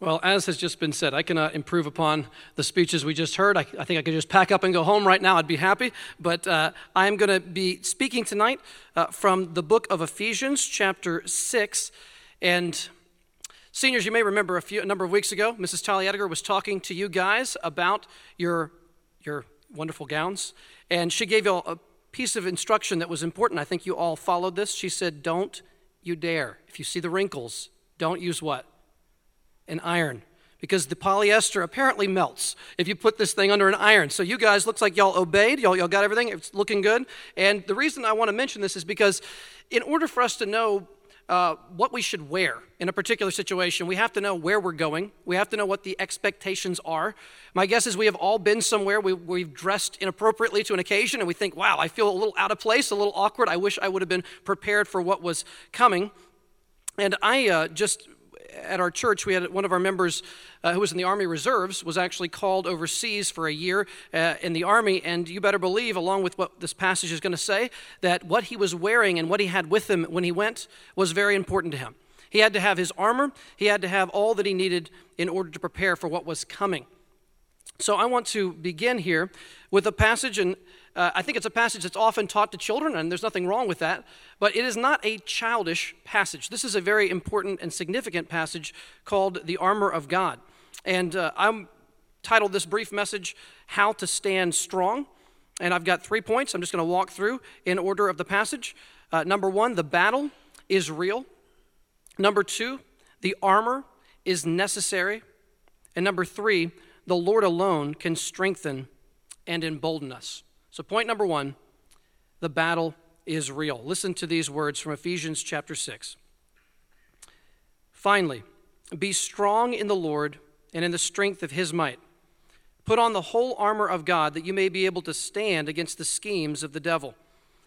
Well, as has just been said, I cannot improve upon the speeches we just heard. I, I think I could just pack up and go home right now. I'd be happy. But uh, I am going to be speaking tonight uh, from the book of Ephesians, chapter 6. And seniors, you may remember a, few, a number of weeks ago, Mrs. Tally Edgar was talking to you guys about your, your wonderful gowns. And she gave you all a piece of instruction that was important. I think you all followed this. She said, Don't you dare. If you see the wrinkles, don't use what? An iron because the polyester apparently melts if you put this thing under an iron. So you guys looks like y'all obeyed, y'all, y'all got everything, it's looking good. And the reason I want to mention this is because in order for us to know uh, what we should wear in a particular situation, we have to know where we're going. We have to know what the expectations are. My guess is we have all been somewhere, we, we've dressed inappropriately to an occasion, and we think, wow, I feel a little out of place, a little awkward. I wish I would have been prepared for what was coming. And I uh, just at our church, we had one of our members uh, who was in the Army Reserves was actually called overseas for a year uh, in the Army. And you better believe, along with what this passage is going to say, that what he was wearing and what he had with him when he went was very important to him. He had to have his armor, he had to have all that he needed in order to prepare for what was coming. So I want to begin here with a passage, and uh, I think it's a passage that's often taught to children, and there's nothing wrong with that, but it is not a childish passage. This is a very important and significant passage called the Armor of God. And uh, I'm titled this brief message, How to Stand Strong. And I've got three points I'm just going to walk through in order of the passage. Uh, number one, the battle is real. Number two, the armor is necessary. And number three, the Lord alone can strengthen and embolden us. So, point number one the battle is real. Listen to these words from Ephesians chapter 6. Finally, be strong in the Lord and in the strength of his might. Put on the whole armor of God that you may be able to stand against the schemes of the devil.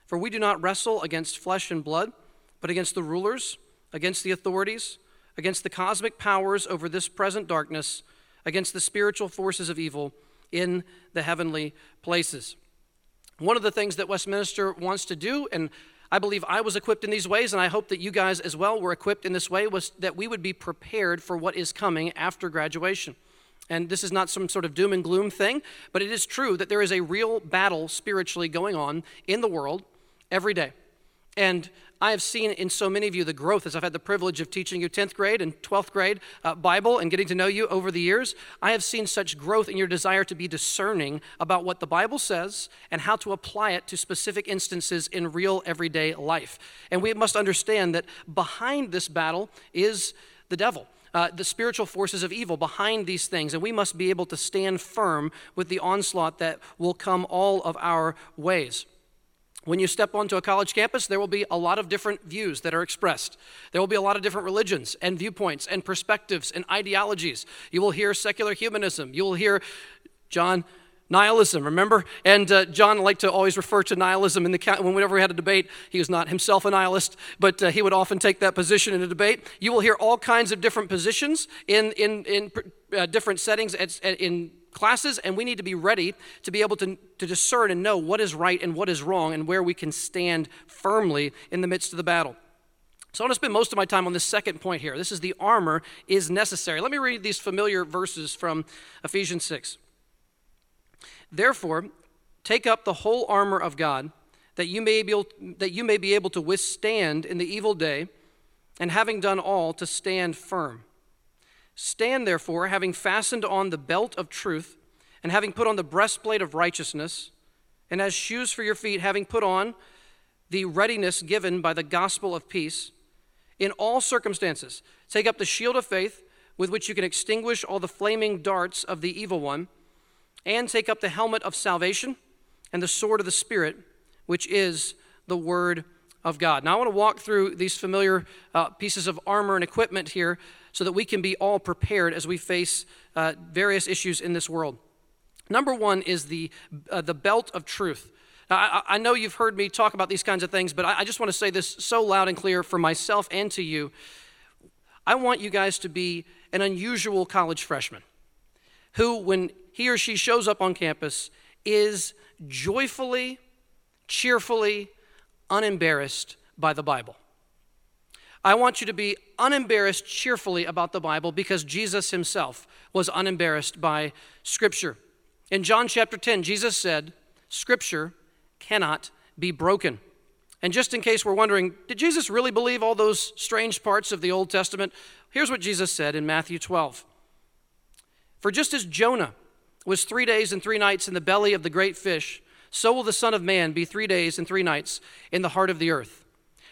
For we do not wrestle against flesh and blood, but against the rulers, against the authorities, against the cosmic powers over this present darkness, against the spiritual forces of evil in the heavenly places. One of the things that Westminster wants to do, and I believe I was equipped in these ways, and I hope that you guys as well were equipped in this way, was that we would be prepared for what is coming after graduation. And this is not some sort of doom and gloom thing, but it is true that there is a real battle spiritually going on in the world every day. And I have seen in so many of you the growth as I've had the privilege of teaching you 10th grade and 12th grade uh, Bible and getting to know you over the years. I have seen such growth in your desire to be discerning about what the Bible says and how to apply it to specific instances in real everyday life. And we must understand that behind this battle is the devil. Uh, the spiritual forces of evil behind these things, and we must be able to stand firm with the onslaught that will come all of our ways. When you step onto a college campus, there will be a lot of different views that are expressed. There will be a lot of different religions and viewpoints and perspectives and ideologies. You will hear secular humanism. You will hear John nihilism, remember? And uh, John liked to always refer to nihilism in the whenever we had a debate. He was not himself a nihilist, but uh, he would often take that position in a debate. You will hear all kinds of different positions in in in uh, different settings at, in classes, and we need to be ready to be able to, to discern and know what is right and what is wrong and where we can stand firmly in the midst of the battle. So I want to spend most of my time on this second point here. This is the armor is necessary. Let me read these familiar verses from Ephesians 6. Therefore, take up the whole armor of God, that you may be able, that you may be able to withstand in the evil day, and having done all, to stand firm. Stand therefore, having fastened on the belt of truth, and having put on the breastplate of righteousness, and as shoes for your feet, having put on the readiness given by the gospel of peace. In all circumstances, take up the shield of faith, with which you can extinguish all the flaming darts of the evil one, and take up the helmet of salvation and the sword of the Spirit, which is the word of God. Now, I want to walk through these familiar uh, pieces of armor and equipment here so that we can be all prepared as we face uh, various issues in this world. Number one is the, uh, the belt of truth. Now, I, I, know you've heard me talk about these kinds of things, but I, I just want to say this so loud and clear for myself and to you. I want you guys to be an unusual college freshman who, when he or she shows up on campus, is joyfully, cheerfully, unembarrassed by the Bible. I want you to be unembarrassed cheerfully about the Bible because Jesus himself was unembarrassed by Scripture. In John chapter 10, Jesus said, Scripture cannot be broken. And just in case we're wondering, did Jesus really believe all those strange parts of the Old Testament? Here's what Jesus said in Matthew 12 For just as Jonah was three days and three nights in the belly of the great fish, so will the Son of Man be three days and three nights in the heart of the earth.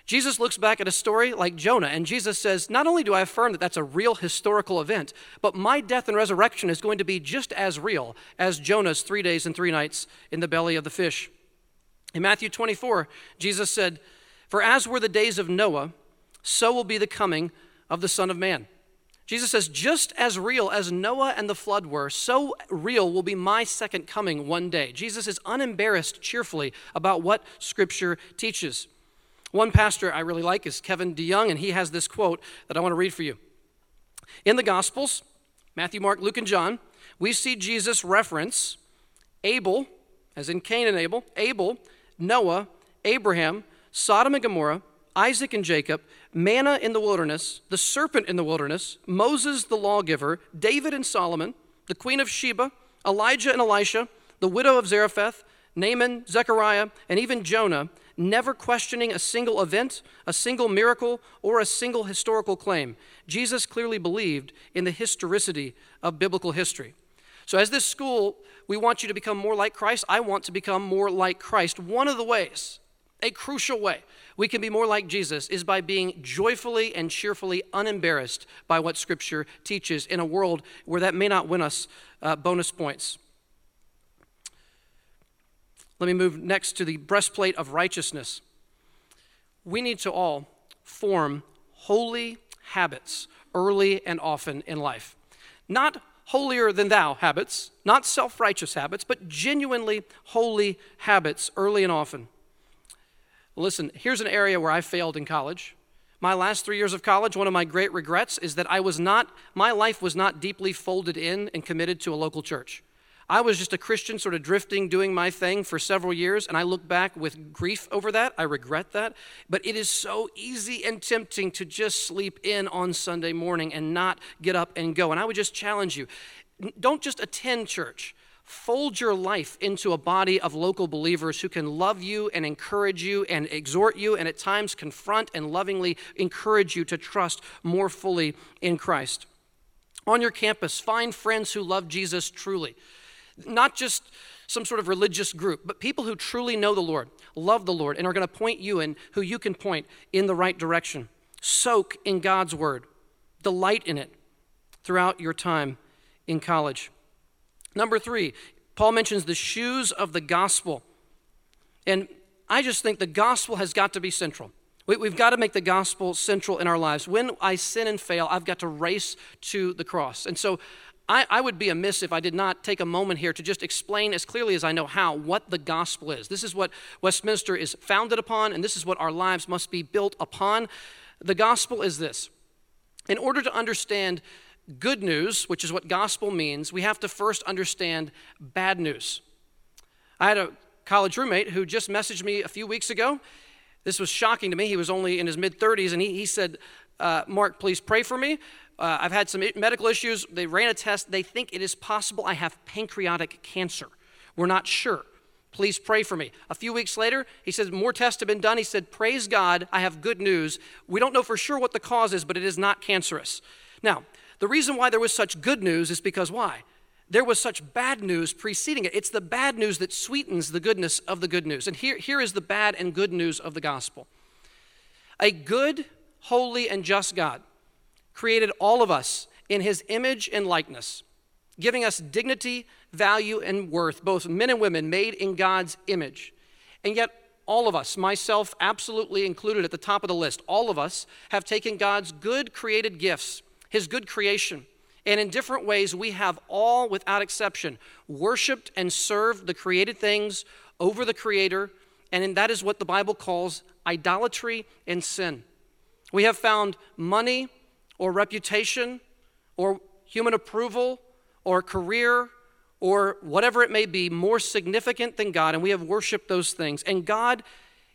Jesus looks back at a story like Jonah, and Jesus says, Not only do I affirm that that's a real historical event, but my death and resurrection is going to be just as real as Jonah's three days and three nights in the belly of the fish. In Matthew 24, Jesus said, For as were the days of Noah, so will be the coming of the Son of Man. Jesus says, just as real as Noah and the flood were, so real will be my second coming one day. Jesus is unembarrassed cheerfully about what Scripture teaches. One pastor I really like is Kevin DeYoung, and he has this quote that I want to read for you. In the Gospels, Matthew, Mark, Luke, and John, we see Jesus reference Abel, as in Cain and Abel, Abel, Noah, Abraham, Sodom and Gomorrah, Isaac and Jacob, manna in the wilderness, the serpent in the wilderness, Moses the lawgiver, David and Solomon, the queen of Sheba, Elijah and Elisha, the widow of Zarephath, Naaman, Zechariah, and even Jonah never questioning a single event, a single miracle, or a single historical claim. Jesus clearly believed in the historicity of biblical history. So, as this school, we want you to become more like Christ. I want to become more like Christ. One of the ways, a crucial way, we can be more like Jesus is by being joyfully and cheerfully unembarrassed by what Scripture teaches in a world where that may not win us uh, bonus points. Let me move next to the breastplate of righteousness. We need to all form holy habits early and often in life. Not holier than thou habits, not self righteous habits, but genuinely holy habits early and often. Listen, here's an area where I failed in college. My last three years of college, one of my great regrets is that I was not, my life was not deeply folded in and committed to a local church. I was just a Christian, sort of drifting, doing my thing for several years, and I look back with grief over that. I regret that. But it is so easy and tempting to just sleep in on Sunday morning and not get up and go. And I would just challenge you don't just attend church. Fold your life into a body of local believers who can love you and encourage you and exhort you and at times confront and lovingly encourage you to trust more fully in Christ. On your campus, find friends who love Jesus truly not just some sort of religious group, but people who truly know the Lord, love the Lord, and are going to point you in who you can point in the right direction. Soak in God's word, delight in it throughout your time in college. Number three, Paul mentions the shoes of the gospel. And I just think the gospel has got to be central. We, have got to make the gospel central in our lives. When I sin and fail, I've got to race to the cross. And so I, I, would be amiss if I did not take a moment here to just explain as clearly as I know how what the gospel is. This is what Westminster is founded upon, and this is what our lives must be built upon. The gospel is this in order to understand good news, which is what gospel means, we have to first understand bad news. I had a college roommate who just messaged me a few weeks ago. This was shocking to me. He was only in his mid 30s, and he, he said, uh, Mark, please pray for me. Uh, I've had some medical issues. They ran a test. They think it is possible I have pancreatic cancer. We're not sure. Please pray for me. A few weeks later, he said, More tests have been done. He said, Praise God, I have good news. We don't know for sure what the cause is, but it is not cancerous. Now, the reason why there was such good news is because why? There was such bad news preceding it. It's the bad news that sweetens the goodness of the good news. And here, here is the bad and good news of the gospel. A good, holy, and just God created all of us in his image and likeness, giving us dignity, value, and worth, both men and women made in God's image. And yet, all of us, myself absolutely included at the top of the list, all of us have taken God's good created gifts, his good creation, and in different ways, we have all, without exception, worshiped and served the created things over the Creator, and that is what the Bible calls idolatry and sin. We have found money, or reputation or human approval or career or whatever it may be more significant than God, and we have worshiped those things. And God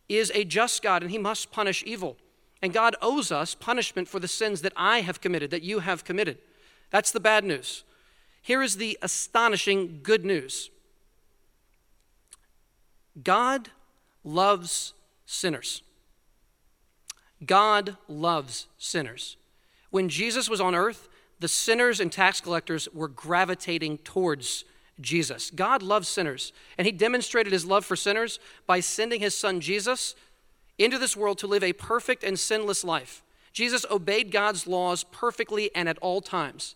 is a just God, and He must punish evil. And God owes us punishment for the sins that I have committed, that you have committed. That's the bad news. Here is the astonishing good news God loves sinners. God loves sinners. When Jesus was on earth, the sinners and tax collectors were gravitating towards Jesus. God loves sinners, and He demonstrated His love for sinners by sending His Son Jesus into this world to live a perfect and sinless life. Jesus obeyed God's laws perfectly and at all times,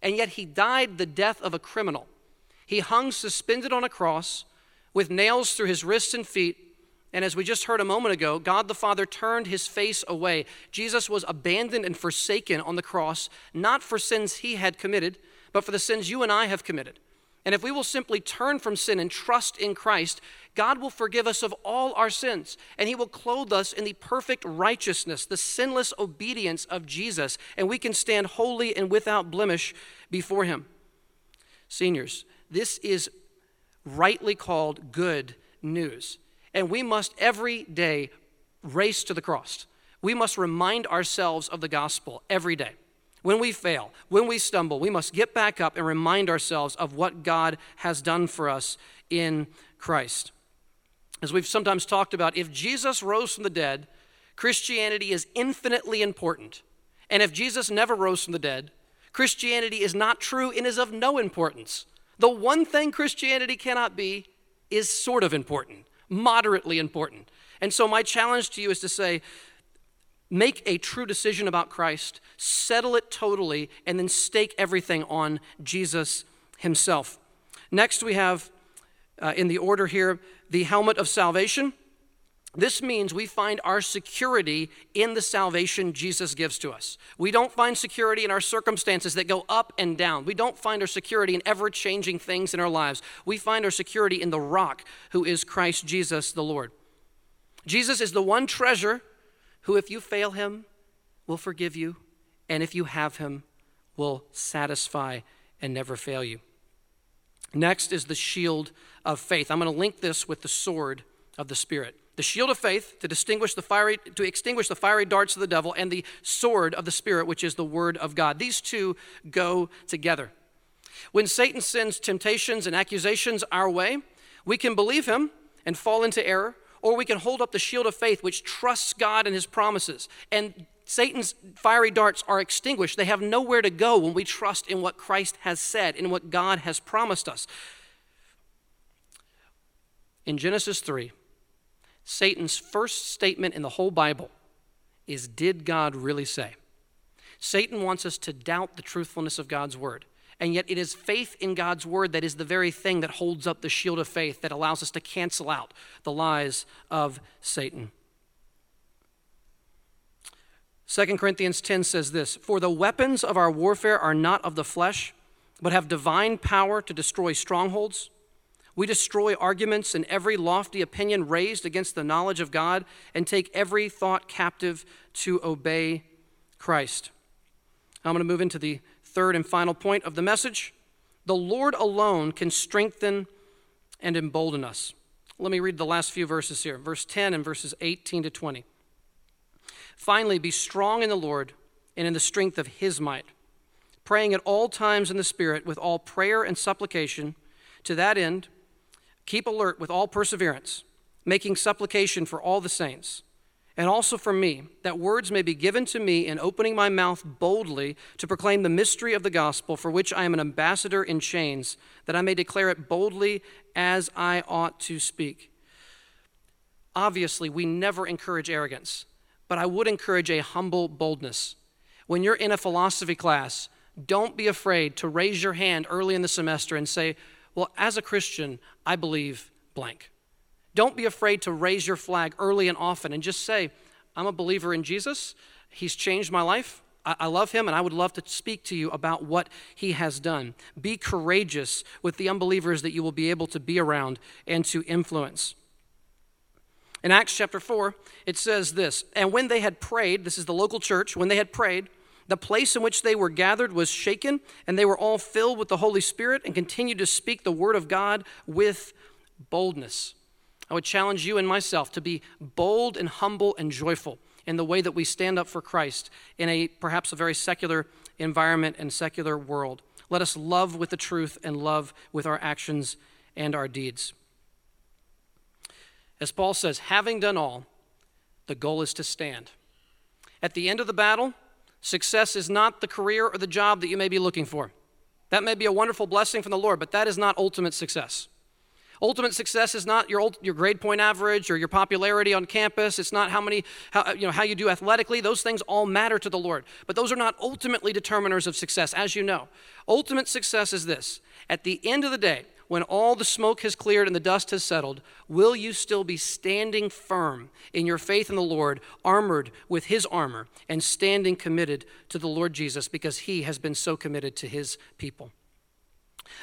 and yet He died the death of a criminal. He hung suspended on a cross with nails through His wrists and feet and as we just heard a moment ago, God the Father turned his face away. Jesus was abandoned and forsaken on the cross, not for sins he had committed, but for the sins you and I have committed. And if we will simply turn from sin and trust in Christ, God will forgive us of all our sins, and He will clothe us in the perfect righteousness, the sinless obedience of Jesus, and we can stand holy and without blemish before Him. Seniors, this is rightly called good news. And we must every day race to the cross. We must remind ourselves of the gospel every day. When we fail, when we stumble, we must get back up and remind ourselves of what God has done for us in Christ. As we've sometimes talked about, if Jesus rose from the dead, Christianity is infinitely important. And if Jesus never rose from the dead, Christianity is not true and is of no importance. The one thing Christianity cannot be is sort of important moderately important. And so, my challenge to you is to say, make a true decision about Christ, settle it totally, and then stake everything on Jesus himself. Next, we have uh, in the order here the helmet of salvation. This means we find our security in the salvation Jesus gives to us. We don't find security in our circumstances that go up and down. We don't find our security in ever changing things in our lives. We find our security in the rock who is Christ Jesus the Lord. Jesus is the one treasure who, if you fail him, will forgive you, and if you have him, will satisfy and never fail you. Next is the shield of faith. I'm going to link this with the sword of the Spirit the shield of faith to distinguish the fiery to extinguish the fiery darts of the devil and the sword of the spirit which is the word of god these two go together when satan sends temptations and accusations our way we can believe him and fall into error or we can hold up the shield of faith which trusts god and his promises and Satan's fiery darts are extinguished. They have nowhere to go when we trust in what Christ has said, in what God has promised us. In Genesis 3, Satan's first statement in the whole Bible is Did God really say? Satan wants us to doubt the truthfulness of God's word. And yet, it is faith in God's word that is the very thing that holds up the shield of faith that allows us to cancel out the lies of Satan. 2 Corinthians 10 says this For the weapons of our warfare are not of the flesh, but have divine power to destroy strongholds. We destroy arguments and every lofty opinion raised against the knowledge of God and take every thought captive to obey Christ. I'm going to move into the third and final point of the message. The Lord alone can strengthen and embolden us. Let me read the last few verses here, verse 10 and verses 18 to 20. Finally, be strong in the Lord and in the strength of his might, praying at all times in the Spirit with all prayer and supplication. To that end, Keep alert with all perseverance, making supplication for all the saints, and also for me, that words may be given to me in opening my mouth boldly to proclaim the mystery of the gospel, for which I am an ambassador in chains, that I may declare it boldly as I ought to speak. Obviously, we never encourage arrogance, but I would encourage a humble boldness. When you're in a philosophy class, don't be afraid to raise your hand early in the semester and say, well, as a Christian, I believe blank. Don't be afraid to raise your flag early and often and just say, I'm a believer in Jesus. He's changed my life. I, love him and I would love to speak to you about what he has done. Be courageous with the unbelievers that you will be able to be around and to influence. In Acts chapter 4, it says this And when they had prayed, this is the local church, when they had prayed, the place in which they were gathered was shaken, and they were all filled with the Holy Spirit and continued to speak the word of God with boldness. I would challenge you and myself to be bold and humble and joyful. in the way that we stand up for Christ in a perhaps a very secular environment and secular world. Let us love with the truth and love with our actions and our deeds. As Paul says, having done all, the goal is to stand. At the end of the battle, success is not the career or the job that you may be looking for. That may be a wonderful blessing from the Lord, but that is not ultimate success. Ultimate success is not your, your grade point average or your popularity on campus. It's not how many, how, you know, how you do athletically. Those things all matter to the Lord. But those are not ultimately determiners of success, as you know. Ultimate success is this. At the end of the day, when all the smoke has cleared and the dust has settled, will you still be standing firm in your faith in the Lord, armored with his armor, and standing committed to the Lord Jesus because he has been so committed to his people?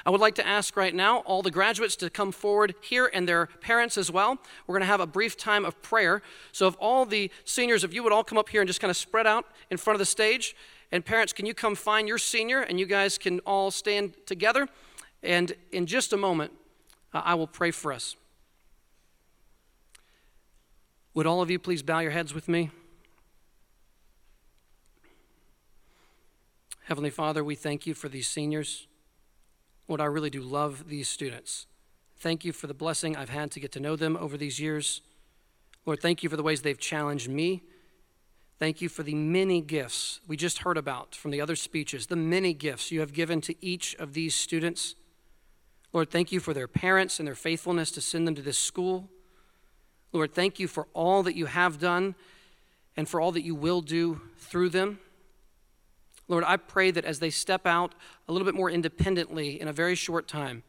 I would like to ask right now all the graduates to come forward here and their parents as well. We're going to have a brief time of prayer. So, if all the seniors, if you would all come up here and just kind of spread out in front of the stage, and parents, can you come find your senior and you guys can all stand together? And in just a moment, uh, I will pray for us. Would all of you please bow your heads with me? Heavenly Father, we thank you for these seniors. Lord, I really do love these students. Thank you for the blessing I've had to get to know them over these years. Lord, thank you for the ways they've challenged me. Thank you for the many gifts we just heard about from the other speeches, the many gifts you have given to each of these students. Lord, thank you for their parents and their faithfulness to send them to this school. Lord, thank you for all that you have done and for all that you will do through them. Lord, I pray that as they step out a little bit more independently in a very short time,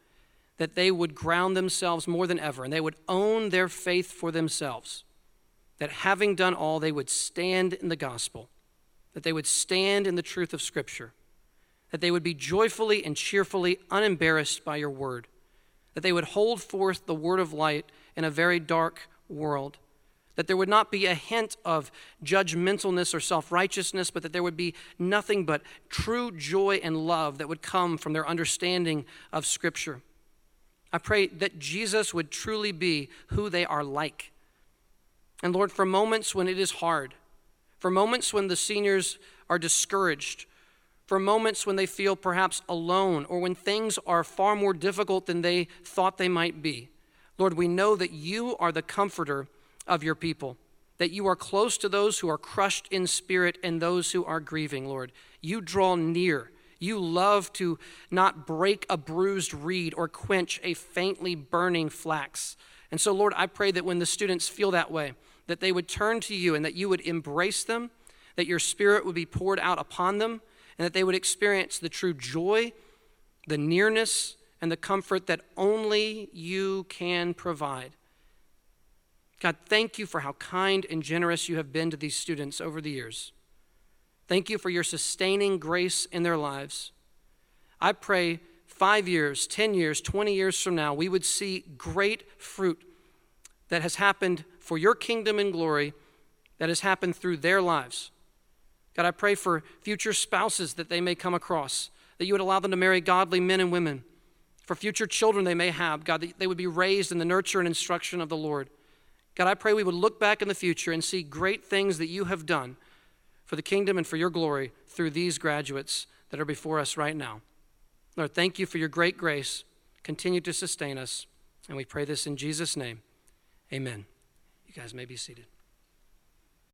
that they would ground themselves more than ever and they would own their faith for themselves. That having done all, they would stand in the gospel, that they would stand in the truth of Scripture, that they would be joyfully and cheerfully unembarrassed by your word, that they would hold forth the word of light in a very dark world that there would not be a hint of judgmentalness or self righteousness, but that there would be nothing but true joy and love that would come from their understanding of Scripture. I pray that Jesus would truly be who they are like. And Lord, for moments when it is hard, for moments when the seniors are discouraged, for moments when they feel perhaps alone, or when things are far more difficult than they thought they might be, Lord, we know that you are the comforter of your people, that you are close to those who are crushed in spirit and those who are grieving, Lord. You draw near. You love to not break a bruised reed or quench a faintly burning flax. And so, Lord, I pray that when the students feel that way, that they would turn to you and that you would embrace them, that your spirit would be poured out upon them, and that they would experience the true joy, the nearness, and the comfort that only you can provide. God, thank you for how kind and generous you have been to these students over the years. Thank you for your sustaining grace in their lives. I pray five years, 10 years, 20 years from now, we would see great fruit that has happened for your kingdom and glory, that has happened through their lives. God, I pray for future spouses that they may come across, that you would allow them to marry godly men and women. For future children they may have, God, that they would be raised in the nurture and instruction of the Lord. God, I pray we would look back in the future and see great things that you have done for the kingdom and for your glory through these graduates that are before us right now. Lord, thank you for your great grace. Continue to sustain us. And we pray this in Jesus' name. Amen. You guys may be seated.